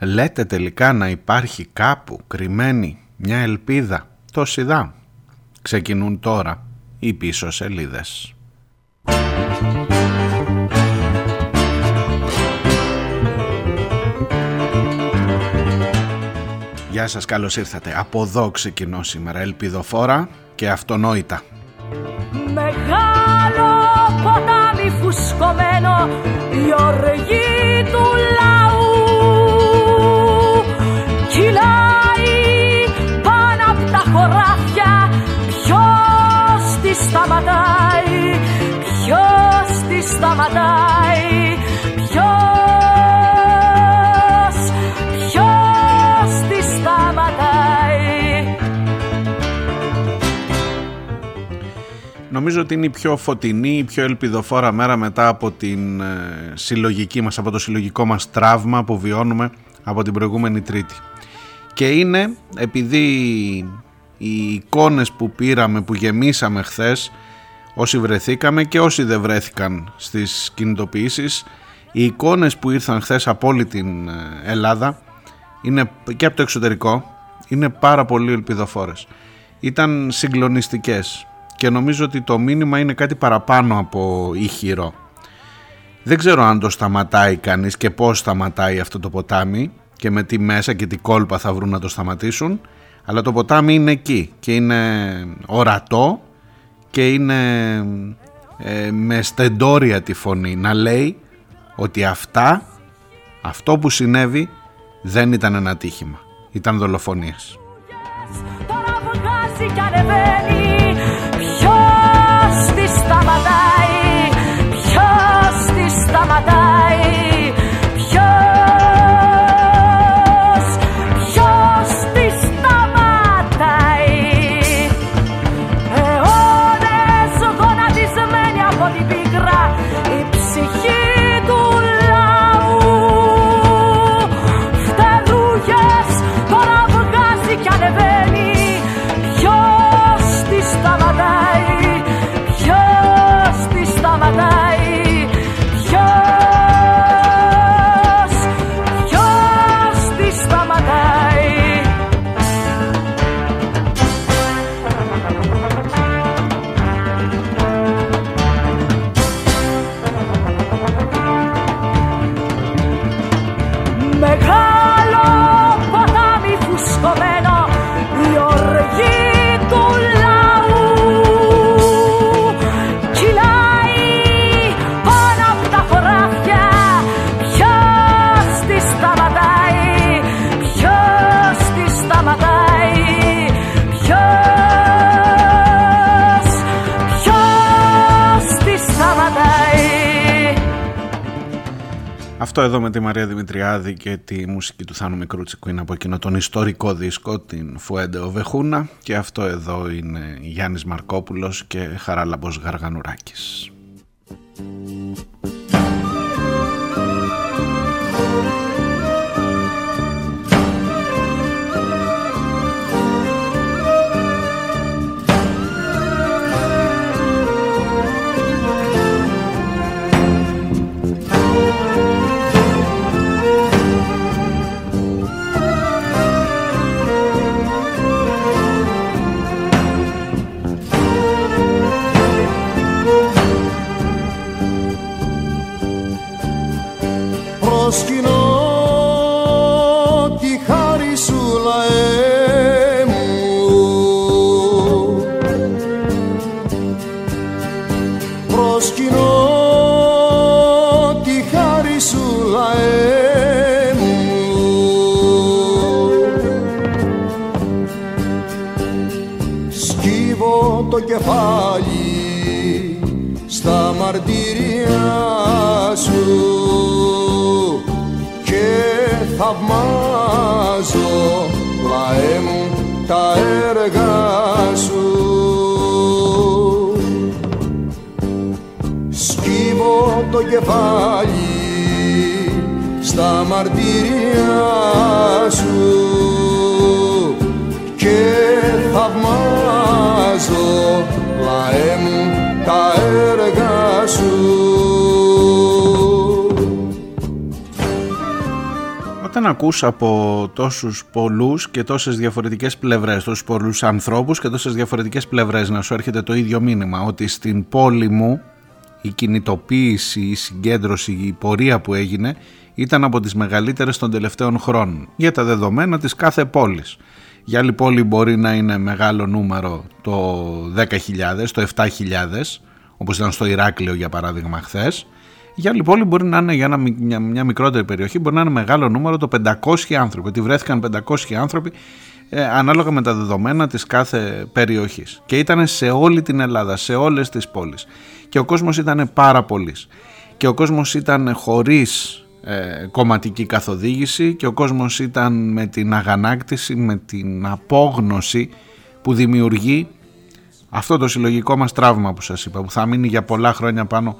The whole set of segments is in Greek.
Λέτε τελικά να υπάρχει κάπου κρυμμένη μια ελπίδα, το σιδά. Ξεκινούν τώρα οι πίσω σελίδες. Γεια σας, καλώς ήρθατε. Από εδώ ξεκινώ σήμερα ελπιδοφόρα και αυτονόητα. Μεγάλο ποτάμι φουσκωμένο, η οργή του λαού ποιος της σταματάει, ποιος της σταματάει, ποιος Νομίζω ότι είναι η πιο φωτεινή, η πιο ελπιδοφόρα μέρα μετά από την ε, συλλογική μας, από το συλλογικό μας τραύμα που βιώνουμε από την προηγούμενη Τρίτη. Και είναι επειδή οι εικόνες που πήραμε, που γεμίσαμε χθες, όσοι βρεθήκαμε και όσοι δεν βρέθηκαν στις κινητοποιήσεις, οι εικόνες που ήρθαν χθες από όλη την ε, Ελλάδα είναι, και από το εξωτερικό είναι πάρα πολύ ελπιδοφόρες. Ήταν συγκλονιστικές και νομίζω ότι το μήνυμα είναι κάτι παραπάνω από ηχηρό. Δεν ξέρω αν το σταματάει κανείς και πώς σταματάει αυτό το ποτάμι και με τι μέσα και τι κόλπα θα βρουν να το σταματήσουν αλλά το ποτάμι είναι εκεί και είναι ορατό και είναι ε, με στεντόρια τη φωνή να λέει ότι αυτά, αυτό που συνέβη δεν ήταν ένα τύχημα, ήταν δολοφονίες. Αυτό Δημητριάδη και τη μουσική του Θάνου Μικρούτσικου είναι από εκείνο τον ιστορικό δίσκο, την Φουέντε Οβεχούνα και αυτό εδώ είναι Γιάννης Μαρκόπουλος και Χαράλαμπος Γαργανουράκης. Ακούς από τόσους πολλούς και τόσες διαφορετικές πλευρές, τόσους πολλούς ανθρώπους και τόσες διαφορετικές πλευρές να σου έρχεται το ίδιο μήνυμα ότι στην πόλη μου η κινητοποίηση, η συγκέντρωση, η πορεία που έγινε ήταν από τις μεγαλύτερες των τελευταίων χρόνων για τα δεδομένα της κάθε πόλης. Για άλλη πόλη μπορεί να είναι μεγάλο νούμερο το 10.000, το 7.000 όπως ήταν στο Ηράκλειο για παράδειγμα χθες. Για άλλη πόλη μπορεί να είναι για μια, μια μικρότερη περιοχή μπορεί να είναι μεγάλο νούμερο το 500 άνθρωποι. Ότι βρέθηκαν 500 άνθρωποι ε, ανάλογα με τα δεδομένα της κάθε περιοχής. Και ήταν σε όλη την Ελλάδα, σε όλες τις πόλεις. Και ο κόσμος ήταν πάρα πολύ. και ο κόσμος ήταν χωρίς ε, κομματική καθοδήγηση. Και ο κόσμος ήταν με την αγανάκτηση, με την απόγνωση που δημιουργεί αυτό το συλλογικό μας τραύμα που σας είπα που θα μείνει για πολλά χρόνια πάνω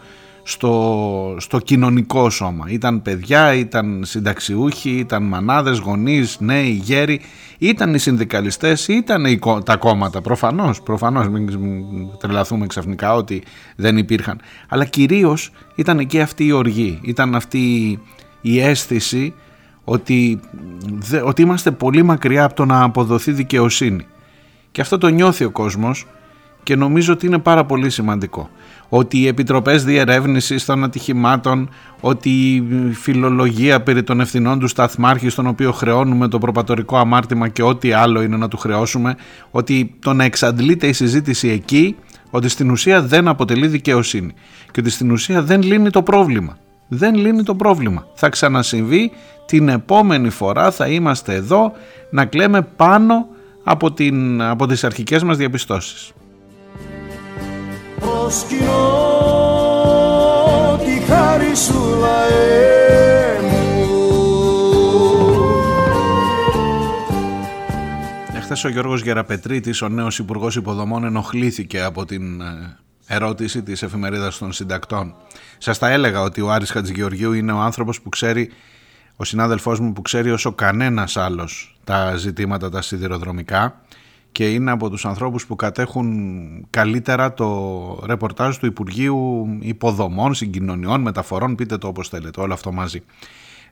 στο, στο κοινωνικό σώμα. Ήταν παιδιά, ήταν συνταξιούχοι, ήταν μανάδες, γονείς, νέοι, γέροι, ήταν οι συνδικαλιστές, ήταν οι, τα κόμματα, προφανώς, προφανώς μην τρελαθούμε ξαφνικά ότι δεν υπήρχαν. Αλλά κυρίως ήταν και αυτή η οργή, ήταν αυτή η αίσθηση ότι, ότι είμαστε πολύ μακριά από το να αποδοθεί δικαιοσύνη. Και αυτό το νιώθει ο κόσμος και νομίζω ότι είναι πάρα πολύ σημαντικό. Ότι οι επιτροπές διερεύνησης των ατυχημάτων, ότι η φιλολογία περί των ευθυνών του σταθμάρχης στον οποίο χρεώνουμε το προπατορικό αμάρτημα και ό,τι άλλο είναι να του χρεώσουμε, ότι το να εξαντλείται η συζήτηση εκεί, ότι στην ουσία δεν αποτελεί δικαιοσύνη και ότι στην ουσία δεν λύνει το πρόβλημα. Δεν λύνει το πρόβλημα. Θα ξανασυμβεί την επόμενη φορά θα είμαστε εδώ να κλαίμε πάνω από, την, από τις αρχικές μας διαπιστώσεις προσκυνώ τη χάρη σου λαέ μου Εχθές ο Γιώργος Γεραπετρίτης, ο νέος Υπουργός Υποδομών, ενοχλήθηκε από την ε, ερώτηση της εφημερίδας των συντακτών. Σας τα έλεγα ότι ο Άρης Χατζηγεωργίου είναι ο άνθρωπος που ξέρει, ο συνάδελφός μου που ξέρει όσο κανένας άλλος τα ζητήματα τα σιδηροδρομικά και είναι από τους ανθρώπους που κατέχουν καλύτερα το ρεπορτάζ του Υπουργείου Υποδομών, Συγκοινωνιών, Μεταφορών, πείτε το όπως θέλετε, όλο αυτό μαζί.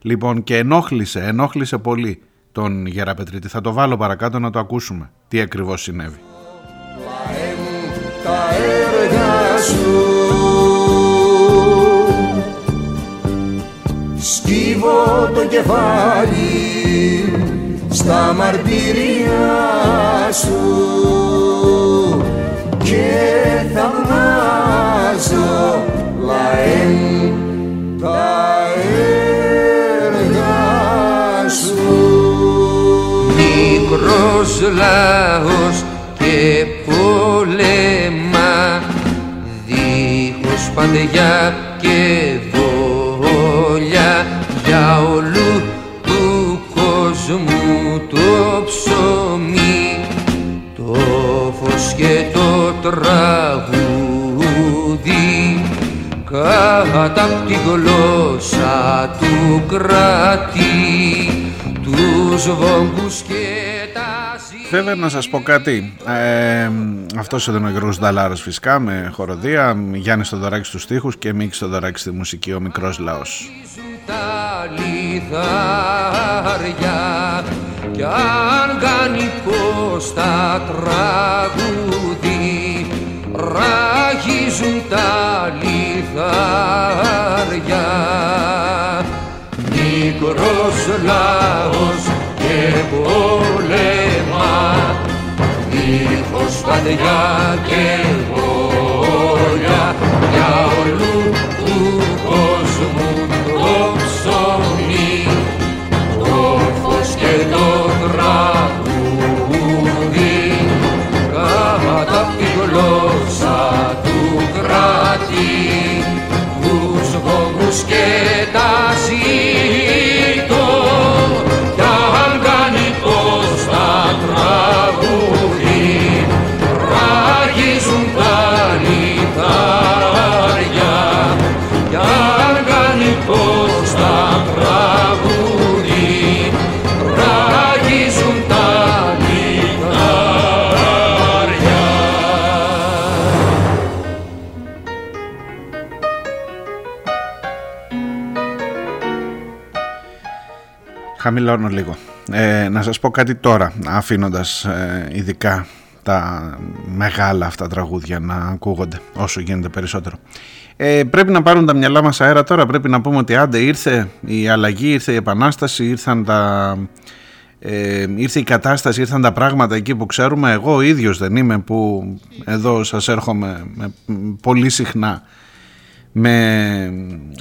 Λοιπόν και ενόχλησε, ενόχλησε πολύ τον Γεραπετρίτη. Θα το βάλω παρακάτω να το ακούσουμε τι ακριβώς συνέβη. Σκύβω το κεφάλι στα μαρτυρία σου και θαυμάζω. Λαέν τα έργα σου. Μικρός λαός και πόλεμα δίχως παντεγιά και βόλια για όλου μου το ψωμί και το τραγούδι κατά τη γλώσσα του κρατεί τους βόγκους και τα Βέβαια να σας πω κάτι, ε, αυτός εδώ είναι ο Γιώργος Νταλάρος φυσικά με χοροδία, Γιάννης Στοδωράκης στους στίχους και Μίκης Στοδωράκης στη μουσική, ο μικρός λαός. Τα λιθάρια κι αν κάνει πως τα τραγούδι ράγιζουν τα λιθάρια. Μικρός λαός και πόλεμα δίχως παντιά και βόλια για όλου του κόσμου ψωμί το φως και το τραγούδι. Κατά Χαμηλώνω λίγο. Ε, να σας πω κάτι τώρα, αφήνοντας ε, ειδικά τα μεγάλα αυτά τραγούδια να ακούγονται όσο γίνεται περισσότερο. Ε, πρέπει να πάρουν τα μυαλά μας αέρα τώρα, πρέπει να πούμε ότι άντε ήρθε η αλλαγή, ήρθε η επανάσταση, ήρθαν τα, ε, ήρθε η κατάσταση, ήρθαν τα πράγματα εκεί που ξέρουμε. Εγώ ο ίδιος δεν είμαι που εδώ σας έρχομαι με, πολύ συχνά με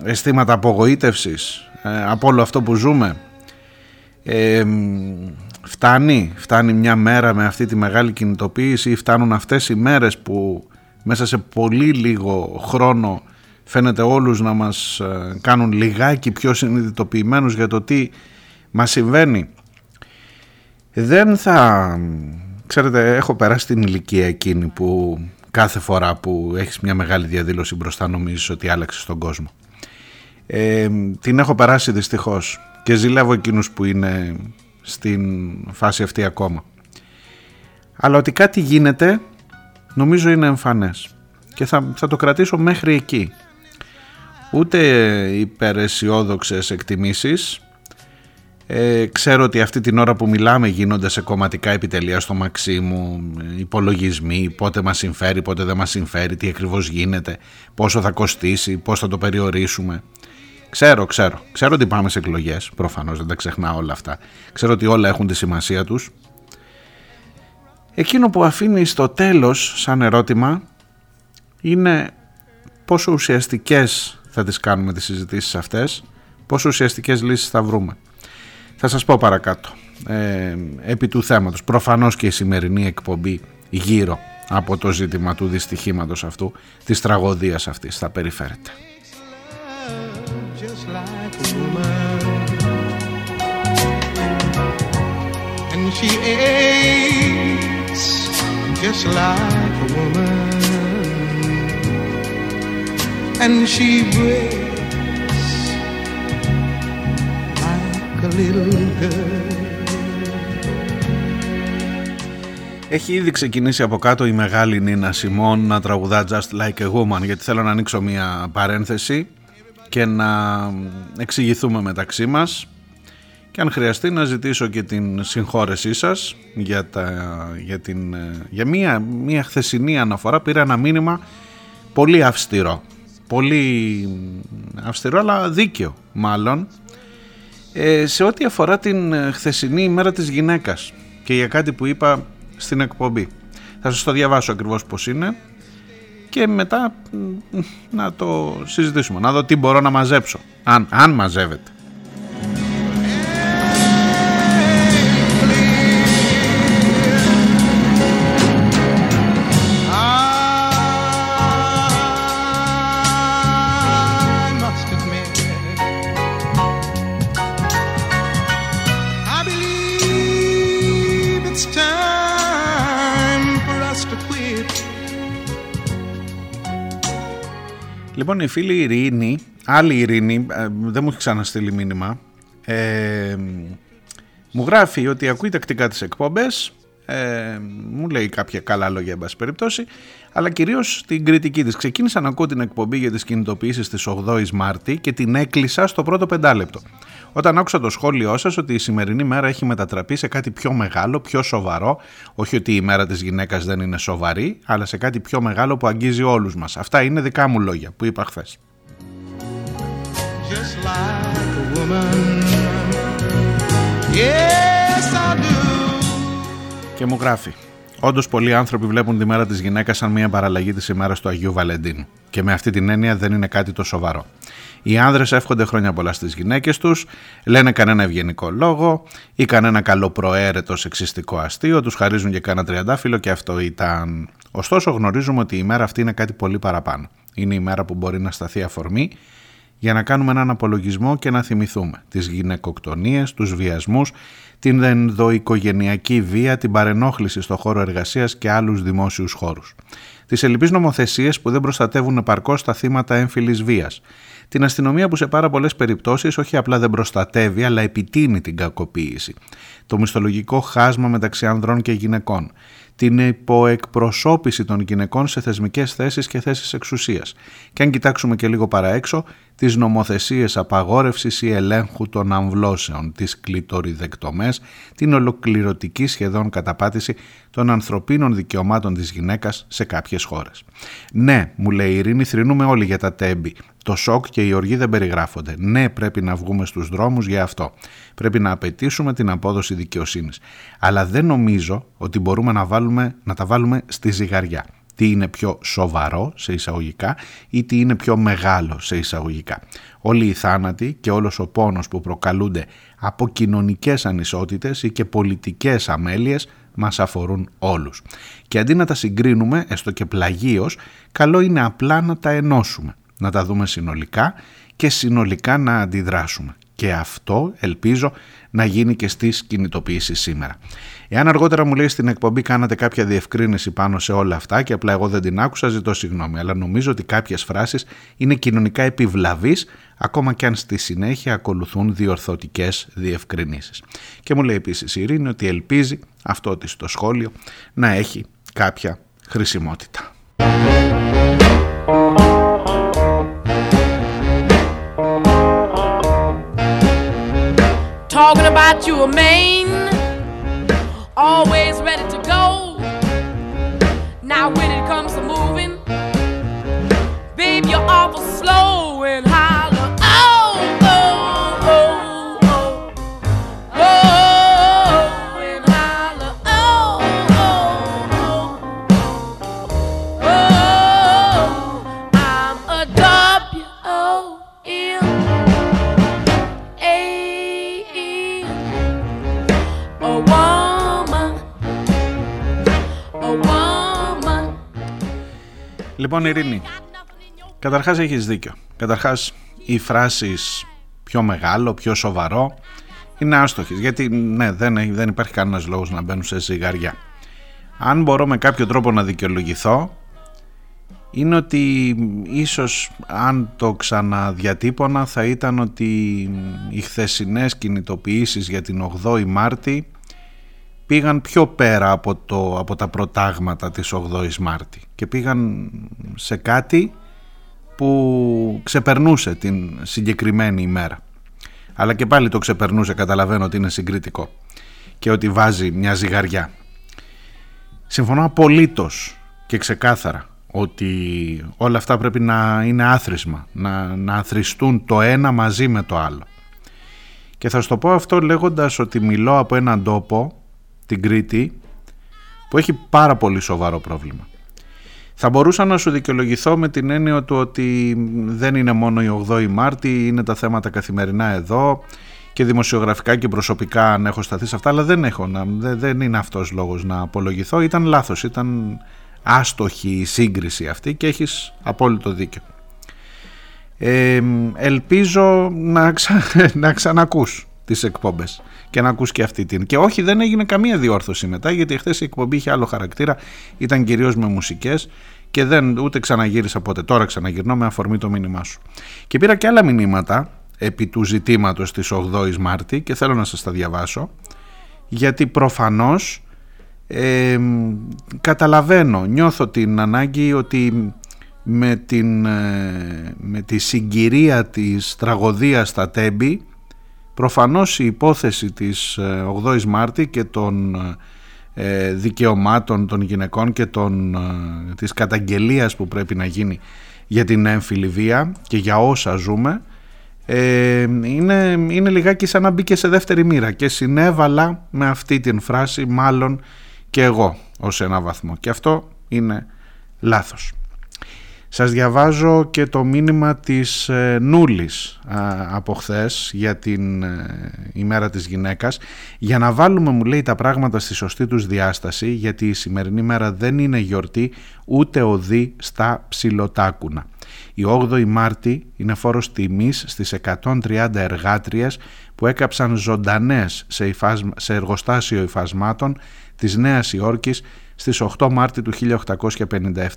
αισθήματα απογοήτευσης ε, από όλο αυτό που ζούμε. Ε, φτάνει, φτάνει μια μέρα με αυτή τη μεγάλη κινητοποίηση ή φτάνουν αυτές οι μέρες που μέσα σε πολύ λίγο χρόνο φαίνεται όλους να μας ε, κάνουν λιγάκι πιο συνειδητοποιημένους για το τι μας συμβαίνει. Δεν θα... Ξέρετε, έχω περάσει την ηλικία εκείνη που κάθε φορά που έχεις μια μεγάλη διαδήλωση μπροστά νομίζεις ότι άλλαξες τον κόσμο. Ε, την έχω περάσει δυστυχώς και ζηλεύω εκείνους που είναι στην φάση αυτή ακόμα. Αλλά ότι κάτι γίνεται νομίζω είναι εμφανές και θα, θα το κρατήσω μέχρι εκεί. Ούτε υπεραισιόδοξες εκτιμήσεις ε, ξέρω ότι αυτή την ώρα που μιλάμε γίνονται σε κομματικά επιτελεία στο Μαξίμου υπολογισμοί, πότε μας συμφέρει, πότε δεν μας συμφέρει, τι ακριβώς γίνεται, πόσο θα κοστίσει, πώς θα το περιορίσουμε. Ξέρω, ξέρω. Ξέρω ότι πάμε σε εκλογές. Προφανώς δεν τα ξεχνάω όλα αυτά. Ξέρω ότι όλα έχουν τη σημασία τους. Εκείνο που αφήνει στο τέλος σαν ερώτημα είναι πόσο ουσιαστικές θα τις κάνουμε τις συζητήσεις αυτές, πόσο ουσιαστικές λύσεις θα βρούμε. Θα σας πω παρακάτω, ε, επί του θέματος, προφανώς και η σημερινή εκπομπή γύρω από το ζήτημα του δυστυχήματος αυτού, της τραγωδίας αυτής θα περιφέρεται. She aches just like a woman, and she breaks like a little girl. Έχει ήδη ξεκινήσει από κάτω η μεγάλη Νίνα Σιμών να τραγουδά Just Like a Woman γιατί θέλω να ανοίξω μια παρένθεση και να εξηγηθούμε μεταξύ μας. Και αν χρειαστεί να ζητήσω και την συγχώρεσή σας για, τα, για, την, για μια, μια χθεσινή αναφορά. Πήρα ένα μήνυμα πολύ αυστηρό. Πολύ αυστηρό αλλά δίκαιο μάλλον. Ε, σε ό,τι αφορά την χθεσινή ημέρα της γυναίκας και για κάτι που είπα στην εκπομπή. Θα σας το διαβάσω ακριβώς πως είναι και μετά να το συζητήσουμε να δω τι μπορώ να μαζέψω αν, αν μαζεύετε Λοιπόν, η φίλη Ειρήνη, άλλη Ειρήνη, ε, δεν μου έχει ξαναστείλει μήνυμα, ε, μου γράφει ότι ακούει τακτικά τις εκπομπές, ε, μου λέει κάποια καλά λόγια, εν πάση περιπτώσει, αλλά κυρίως την κριτική της. Ξεκίνησα να ακούω την εκπομπή για τις κινητοποιήσεις της 8ης Μάρτη και την έκλεισα στο πρώτο πεντάλεπτο. Όταν άκουσα το σχόλιο σας ότι η σημερινή μέρα έχει μετατραπεί σε κάτι πιο μεγάλο, πιο σοβαρό, όχι ότι η μέρα της γυναίκας δεν είναι σοβαρή, αλλά σε κάτι πιο μεγάλο που αγγίζει όλους μας. Αυτά είναι δικά μου λόγια που είπα χθες. Και μου γράφει. Όντως, πολλοί άνθρωποι βλέπουν τη μέρα της γυναίκας σαν μια παραλλαγή της ημέρας του Αγίου Βαλεντίνου. Και με αυτή την έννοια δεν είναι κάτι το σοβαρό. Οι άνδρες εύχονται χρόνια πολλά στις γυναίκες τους, λένε κανένα ευγενικό λόγο ή κανένα καλοπροαίρετο σεξιστικό αστείο, τους χαρίζουν και κανένα τριαντάφυλλο και αυτό ήταν. Ωστόσο γνωρίζουμε ότι η μέρα αυτή είναι κάτι πολύ παραπάνω. Είναι η μέρα που μπορεί να σταθεί αφορμή για να κάνουμε έναν απολογισμό και να θυμηθούμε τις γυναικοκτονίες, τους βιασμούς, την ενδοοικογενειακή βία, την παρενόχληση στο χώρο εργασίας και άλλους δημόσιους χώρους. τις ελλειπείς νομοθεσίες που δεν προστατεύουν επαρκώς τα θύματα έμφυλης βίας, την αστυνομία που σε πάρα πολλές περιπτώσεις όχι απλά δεν προστατεύει αλλά επιτείνει την κακοποίηση, το μισθολογικό χάσμα μεταξύ ανδρών και γυναικών, την υποεκπροσώπηση των γυναικών σε θεσμικές θέσεις και θέσεις εξουσίας. Και αν κοιτάξουμε και λίγο παραέξω, τις νομοθεσίες απαγόρευσης ή ελέγχου των αμβλώσεων, τις κλειτοριδεκτομές, την ολοκληρωτική σχεδόν καταπάτηση των ανθρωπίνων δικαιωμάτων της γυναίκας σε κάποιες χώρες. Ναι, μου λέει η Ειρήνη, θρυνούμε όλοι για τα τέμπη. Το σοκ και η οργή δεν περιγράφονται. Ναι, πρέπει να βγούμε στους δρόμους για αυτό. Πρέπει να απαιτήσουμε την απόδοση δικαιοσύνης. Αλλά δεν νομίζω ότι μπορούμε να, βάλουμε, να τα βάλουμε στη ζυγαριά τι είναι πιο σοβαρό σε εισαγωγικά ή τι είναι πιο μεγάλο σε εισαγωγικά. Όλοι οι θάνατοι και όλος ο πόνος που προκαλούνται από κοινωνικές ανισότητες ή και πολιτικές αμέλειες μας αφορούν όλους. Και αντί να τα συγκρίνουμε, έστω και πλαγίως, καλό είναι απλά να τα ενώσουμε, να τα δούμε συνολικά και συνολικά να αντιδράσουμε. Και αυτό ελπίζω να γίνει και στις κινητοποιήσεις σήμερα. Εάν αργότερα μου λέει στην εκπομπή κάνατε κάποια διευκρίνηση πάνω σε όλα αυτά και απλά εγώ δεν την άκουσα, ζητώ συγγνώμη. Αλλά νομίζω ότι κάποιες φράσεις είναι κοινωνικά επιβλαβείς ακόμα και αν στη συνέχεια ακολουθούν διορθωτικές διευκρινήσεις. Και μου λέει επίσης η Ειρήνη ότι ελπίζει αυτό της το σχόλιο να έχει κάποια χρησιμότητα. Talking about you, man. always ready to Λοιπόν Ειρήνη, καταρχάς έχεις δίκιο. Καταρχάς οι φράσεις πιο μεγάλο, πιο σοβαρό είναι άστοχες γιατί ναι δεν, δεν υπάρχει κανένας λόγος να μπαίνουν σε ζυγαριά. Αν μπορώ με κάποιο τρόπο να δικαιολογηθώ είναι ότι ίσως αν το ξαναδιατύπωνα θα ήταν ότι οι χθεσινές κινητοποιήσεις για την 8η Μάρτη πήγαν πιο πέρα από, το, από τα προτάγματα της 8ης Μάρτη και πήγαν σε κάτι που ξεπερνούσε την συγκεκριμένη ημέρα. Αλλά και πάλι το ξεπερνούσε, καταλαβαίνω ότι είναι συγκριτικό και ότι βάζει μια ζυγαριά. Συμφωνώ απολύτως και ξεκάθαρα ότι όλα αυτά πρέπει να είναι άθροισμα, να, να αθριστούν το ένα μαζί με το άλλο. Και θα σου το πω αυτό λέγοντας ότι μιλώ από έναν τόπο την Κρήτη που έχει πάρα πολύ σοβαρό πρόβλημα. Θα μπορούσα να σου δικαιολογηθώ με την έννοια του ότι δεν είναι μόνο η 8η Μάρτη, είναι τα θέματα καθημερινά εδώ και δημοσιογραφικά και προσωπικά αν έχω σταθεί σε αυτά, αλλά δεν έχω, δεν είναι αυτός λόγος να απολογηθώ, ήταν λάθος, ήταν άστοχη η σύγκριση αυτή και έχεις απόλυτο δίκιο. Ε, ελπίζω να, ξα... να ξανακούς τις εκπομπές και να ακούς και αυτή την. Και όχι δεν έγινε καμία διόρθωση μετά γιατί χθες η εκπομπή είχε άλλο χαρακτήρα, ήταν κυρίως με μουσικές και δεν ούτε ξαναγύρισα ποτέ, τώρα ξαναγυρνώ με αφορμή το μήνυμά σου. Και πήρα και άλλα μηνύματα επί του ζητήματος της 8ης Μάρτη και θέλω να σας τα διαβάσω γιατί προφανώς ε, καταλαβαίνω, νιώθω την ανάγκη ότι με, την, ε, με τη συγκυρία της τραγωδίας στα Τέμπη Προφανώς η υπόθεση της 8ης ε, Μάρτη και των ε, δικαιωμάτων των γυναικών και των, ε, της καταγγελίας που πρέπει να γίνει για την έμφυλη βία και για όσα ζούμε είναι, είναι λιγάκι σαν να μπήκε σε δεύτερη μοίρα και συνέβαλα με αυτή την φράση μάλλον και εγώ ως ένα βαθμό και αυτό είναι λάθος. Σας διαβάζω και το μήνυμα της ε, Νούλης από χθες για την ε, ημέρα της γυναίκας για να βάλουμε μου λέει τα πράγματα στη σωστή τους διάσταση γιατί η σημερινή μέρα δεν είναι γιορτή ούτε οδή στα ψιλοτάκουνα. Η 8η Μάρτη είναι φόρος τιμής στις 130 εργάτριες που έκαψαν ζωντανές σε, σε εργοστάσιο υφασμάτων της Νέας Υόρκης στις 8 Μάρτη του 1857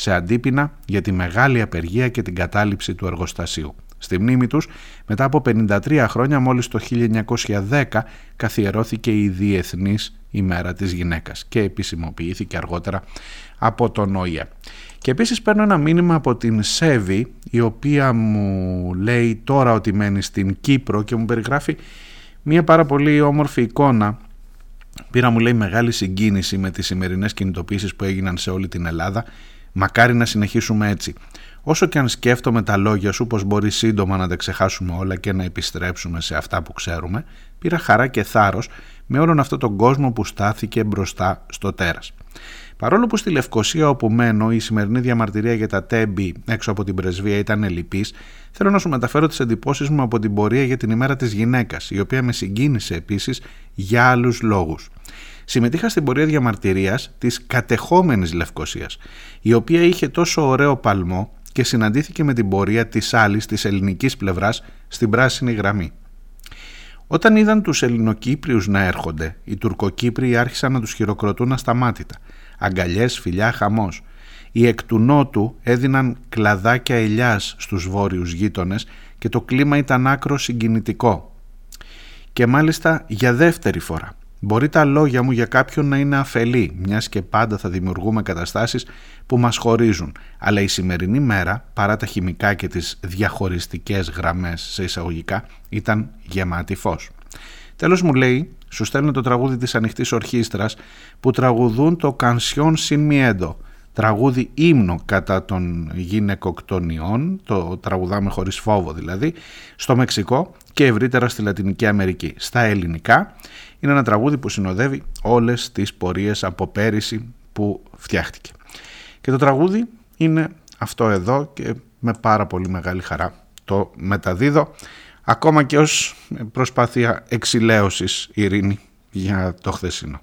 σε αντίπεινα για τη μεγάλη απεργία και την κατάληψη του εργοστασίου. Στη μνήμη τους, μετά από 53 χρόνια μόλις το 1910 καθιερώθηκε η Διεθνής ημέρα της γυναίκας και επισημοποιήθηκε αργότερα από τον ΟΗΕ. Και επίσης παίρνω ένα μήνυμα από την Σέβη η οποία μου λέει τώρα ότι μένει στην Κύπρο και μου περιγράφει μια πάρα πολύ όμορφη εικόνα Πήρα μου λέει μεγάλη συγκίνηση με τις σημερινές κινητοποίησεις που έγιναν σε όλη την Ελλάδα. Μακάρι να συνεχίσουμε έτσι. Όσο και αν σκέφτομαι τα λόγια σου πως μπορεί σύντομα να τα ξεχάσουμε όλα και να επιστρέψουμε σε αυτά που ξέρουμε, πήρα χαρά και θάρρος με όλον αυτό τον κόσμο που στάθηκε μπροστά στο τέρας. Παρόλο που στη Λευκοσία όπου μένω η σημερινή διαμαρτυρία για τα τέμπη έξω από την πρεσβεία ήταν ελλειπής, θέλω να σου μεταφέρω τις εντυπώσεις μου από την πορεία για την ημέρα της γυναίκας, η οποία με συγκίνησε επίσης για άλλους λόγους. Συμμετείχα στην πορεία διαμαρτυρίας της κατεχόμενης Λευκοσίας, η οποία είχε τόσο ωραίο παλμό και συναντήθηκε με την πορεία της άλλης της ελληνικής πλευράς στην πράσινη γραμμή. Όταν είδαν τους Ελληνοκύπριους να έρχονται, οι Τουρκοκύπριοι άρχισαν να τους χειροκροτούν ασταμάτητα. Αγκαλιές, φιλιά, χαμός. Οι εκ του νότου έδιναν κλαδάκια ελιάς στους βόρειους γείτονες και το κλίμα ήταν άκρο συγκινητικό. Και μάλιστα για δεύτερη φορά. Μπορεί τα λόγια μου για κάποιον να είναι αφελή, μιας και πάντα θα δημιουργούμε καταστάσεις που μας χωρίζουν, αλλά η σημερινή μέρα, παρά τα χημικά και τις διαχωριστικές γραμμές σε εισαγωγικά, ήταν γεμάτη φως. Τέλος μου λέει, σου στέλνω το τραγούδι της ανοιχτής ορχήστρας που τραγουδούν το «Κανσιόν Sin Miedo», τραγούδι ύμνο κατά των γυναικοκτονιών, το τραγουδάμε χωρίς φόβο δηλαδή, στο Μεξικό και ευρύτερα στη Λατινική Αμερική. Στα ελληνικά είναι ένα τραγούδι που συνοδεύει όλες τις πορείες από πέρυσι που φτιάχτηκε. Και το τραγούδι είναι αυτό εδώ και με πάρα πολύ μεγάλη χαρά το μεταδίδω ακόμα και ως προσπάθεια εξηλαίωσης ειρήνη για το χθεσινό.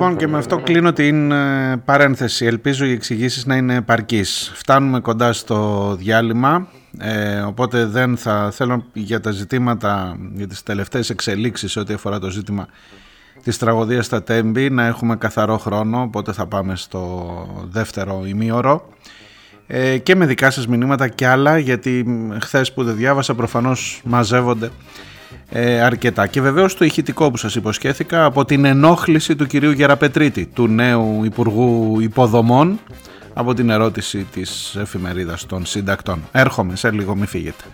Λοιπόν και με αυτό κλείνω την ε, παρένθεση. Ελπίζω οι εξηγήσεις να είναι επαρκείς. Φτάνουμε κοντά στο διάλειμμα, ε, οπότε δεν θα θέλω για τα ζητήματα, για τις τελευταίες εξελίξεις ό,τι αφορά το ζήτημα της τραγωδίας στα Τέμπη να έχουμε καθαρό χρόνο, οπότε θα πάμε στο δεύτερο ημίωρο ε, και με δικά σας μηνύματα και άλλα γιατί χθες που δεν διάβασα προφανώς μαζεύονται ε, αρκετά. Και βεβαίως το ηχητικό που σας υποσχέθηκα από την ενόχληση του κυρίου Γεραπετρίτη, του νέου Υπουργού Υποδομών, από την ερώτηση της εφημερίδας των συντακτών. Έρχομαι σε λίγο, μη φύγετε.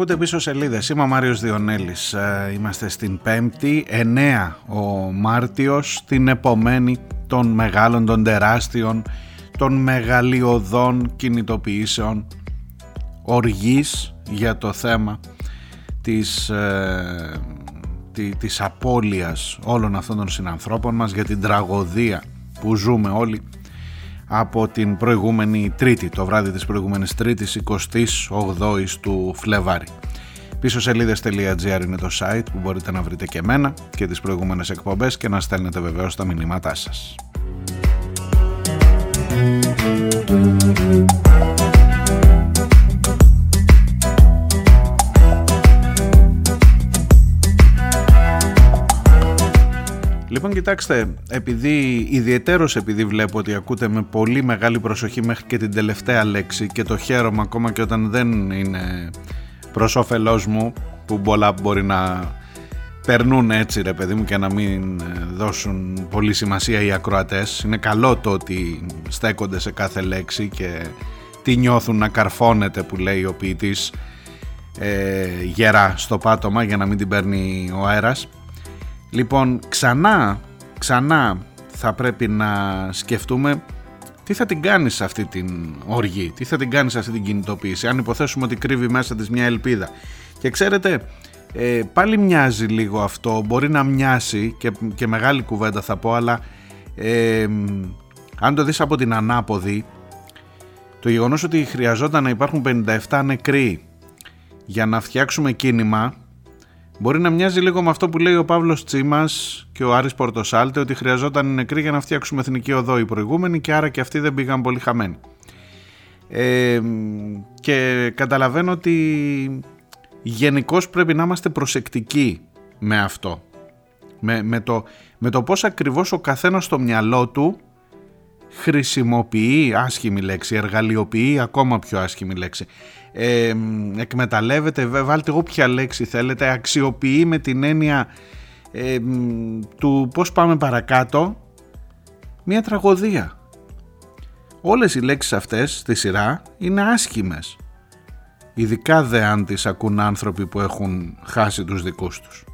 Ακούτε πίσω σελίδες. Είμαι ο Μάριος Διονέλης. Ε, είμαστε στην 5η, 9 ο Μάρτιος, την επομένη των μεγάλων, των τεράστιων, των μεγαλειωδών κινητοποιήσεων οργής για το θέμα της, ε, της απώλειας όλων αυτών των συνανθρώπων μας για την τραγωδία που ζούμε όλοι από την προηγούμενη Τρίτη, το βράδυ της προηγούμενης Τρίτης, 28ης του Φλεβάρη. Πίσω σελίδες.gr είναι το site που μπορείτε να βρείτε και εμένα και τις προηγούμενες εκπομπές και να στέλνετε βεβαίως τα μηνύματά σας. Λοιπόν κοιτάξτε, επειδή ιδιαιτέρως επειδή βλέπω ότι ακούτε με πολύ μεγάλη προσοχή μέχρι και την τελευταία λέξη και το χαίρομαι ακόμα και όταν δεν είναι προς όφελός μου που πολλά μπορεί να περνούν έτσι ρε παιδί μου και να μην δώσουν πολύ σημασία οι ακροατές. Είναι καλό το ότι στέκονται σε κάθε λέξη και τι νιώθουν να καρφώνεται που λέει ο ποιητής ε, γερά στο πάτωμα για να μην την παίρνει ο αέρας Λοιπόν, ξανά, ξανά θα πρέπει να σκεφτούμε τι θα την κάνεις σε αυτή την οργή, τι θα την κάνεις σε αυτή την κινητοποίηση, αν υποθέσουμε ότι κρύβει μέσα της μια ελπίδα. Και ξέρετε, ε, πάλι μοιάζει λίγο αυτό, μπορεί να μοιάσει και, και μεγάλη κουβέντα θα πω, αλλά ε, αν το δεις από την ανάποδη, το γεγονός ότι χρειαζόταν να υπάρχουν 57 νεκροί για να φτιάξουμε κίνημα Μπορεί να μοιάζει λίγο με αυτό που λέει ο Παύλος Τσίμας και ο Άρης Πορτοσάλτε ότι χρειαζόταν νεκροί για να φτιάξουμε εθνική οδό οι προηγούμενοι και άρα και αυτοί δεν πήγαν πολύ χαμένοι. Ε, και καταλαβαίνω ότι γενικώς πρέπει να είμαστε προσεκτικοί με αυτό. Με, με, το, με το πώς ακριβώς ο καθένας στο μυαλό του χρησιμοποιεί, άσχημη λέξη, εργαλειοποιεί ακόμα πιο άσχημη λέξη, ε, εκμεταλλεύεται, βάλτε όποια λέξη θέλετε, αξιοποιεί με την έννοια του πώς πάμε παρακάτω μια τραγωδία. Όλες οι λέξεις αυτές στη σειρά είναι άσχημες. Ειδικά δε αν τις ακούν άνθρωποι που έχουν χάσει τους δικούς τους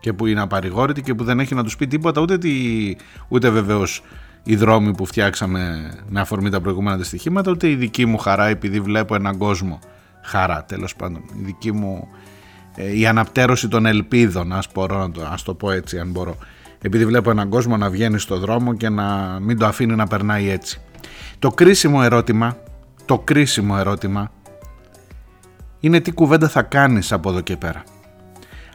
και που είναι απαρηγόρητοι και που δεν έχει να τους πει τίποτα ούτε, τι, ούτε βεβαίως οι δρόμοι που φτιάξαμε με αφορμή τα προηγούμενα δυστυχήματα, ούτε η δική μου χαρά επειδή βλέπω έναν κόσμο χαρά τέλος πάντων. Η δική μου ε, η αναπτέρωση των ελπίδων, ας, μπορώ, να το, ας το πω έτσι αν μπορώ. Επειδή βλέπω έναν κόσμο να βγαίνει στο δρόμο και να μην το αφήνει να περνάει έτσι. Το κρίσιμο ερώτημα, το κρίσιμο ερώτημα είναι τι κουβέντα θα κάνεις από εδώ και πέρα.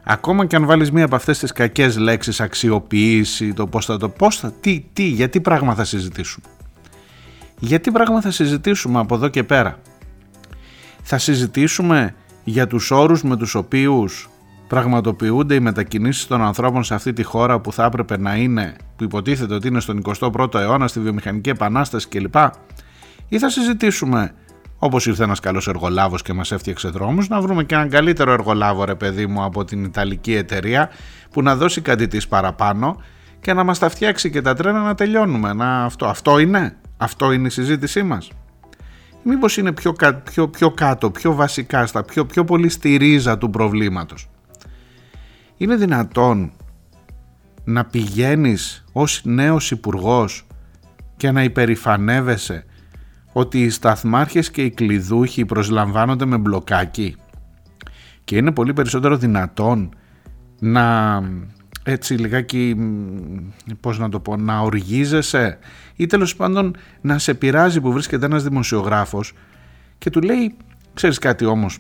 Ακόμα και αν βάλεις μία από αυτές τις κακές λέξεις, αξιοποίηση, το πώς θα το, πώς θα, τι, τι, γιατί πράγμα θα συζητήσουμε; Γιατί πράγμα θα συζητήσουμε από εδώ και πέρα; Θα συζητήσουμε για τους όρους με τους οποίους πραγματοποιούνται οι μετακινήσεις των ανθρώπων σε αυτή τη χώρα που θα έπρεπε να είναι, που υποτίθεται ότι είναι στον 21ο αιώνα, στη βιομηχανική επανάσταση κλπ. Ή θα συζητήσουμε Όπως ήρθε ένας καλός εργολάβος και μας έφτιαξε δρόμους, να βρούμε και έναν καλύτερο εργολάβο, ρε παιδί μου, από την Ιταλική εταιρεία που να δώσει κάτι της παραπάνω και να μας τα φτιάξει και τα τρένα να τελειώνουμε. Να, αυτό, αυτό είναι; Αυτό είναι η συζήτησή μας; Μήπως είναι πιο, πιο, πιο κάτω, πιο βασικά, στα πιο, πιο πολύ στη ρίζα του προβλήματος; Είναι δυνατόν να πηγαίνεις ως νέος υπουργός και να υπερηφανεύεσαι ότι οι σταθμάρχες και οι κλειδούχοι προσλαμβάνονται με μπλοκάκι και είναι πολύ περισσότερο δυνατόν να έτσι λιγάκι πώς να το πω να οργίζεσαι ή τέλος πάντων να σε πειράζει που βρίσκεται ένας δημοσιογράφος και του λέει ξέρεις κάτι όμως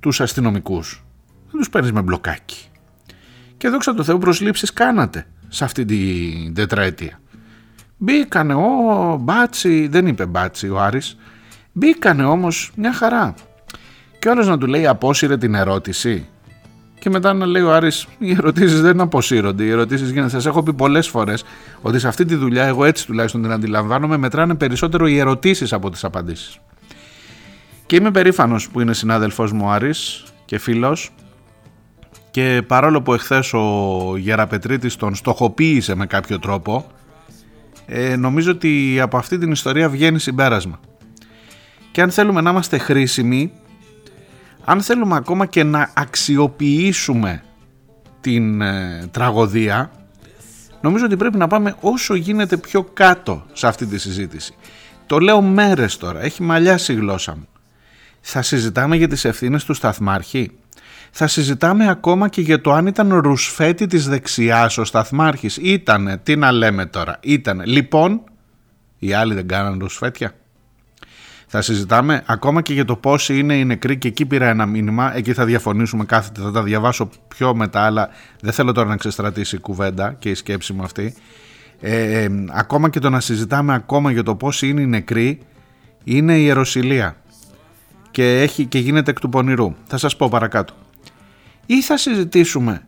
τους αστυνομικούς δεν τους παίρνεις με μπλοκάκι. Και δόξα τω Θεώ προσλήψεις κάνατε σε αυτή την τετραετία Μπήκανε, ο μπάτσι, δεν είπε μπάτσι ο Άρης, μπήκανε όμως μια χαρά. Και όλος να του λέει απόσυρε την ερώτηση. Και μετά να λέει ο Άρης, οι ερωτήσεις δεν αποσύρονται, οι ερωτήσεις γίνονται. Σας έχω πει πολλές φορές ότι σε αυτή τη δουλειά, εγώ έτσι τουλάχιστον την αντιλαμβάνομαι, μετράνε περισσότερο οι ερωτήσεις από τις απαντήσεις. Και είμαι περήφανος που είναι συνάδελφός μου ο Άρης και φίλος και παρόλο που εχθές ο Γεραπετρίτης τον στοχοποίησε με κάποιο τρόπο ε, νομίζω ότι από αυτή την ιστορία βγαίνει συμπέρασμα. Και αν θέλουμε να είμαστε χρήσιμοι, αν θέλουμε ακόμα και να αξιοποιήσουμε την ε, τραγωδία νομίζω ότι πρέπει να πάμε όσο γίνεται πιο κάτω σε αυτή τη συζήτηση. Το λέω μέρες τώρα, έχει μαλλιάσει η γλώσσα μου. Θα συζητάμε για τις ευθύνες του σταθμάρχη; Θα συζητάμε ακόμα και για το αν ήταν ρουσφέτη της δεξιάς ο σταθμάρχης. Ήτανε, τι να λέμε τώρα, ήτανε. Λοιπόν, οι άλλοι δεν κάναν ρουσφέτια. Θα συζητάμε ακόμα και για το πόσοι είναι οι νεκροί και εκεί πήρα ένα μήνυμα. Εκεί θα διαφωνήσουμε κάθεται, θα τα διαβάσω πιο μετά, αλλά δεν θέλω τώρα να ξεστρατήσει η κουβέντα και η σκέψη μου αυτή. Ε, ε, ακόμα και το να συζητάμε ακόμα για το πόσοι είναι οι νεκροί είναι η ιεροσιλία και, έχει, και γίνεται εκ του πονηρού. Θα σας πω παρακάτω. Ή θα συζητήσουμε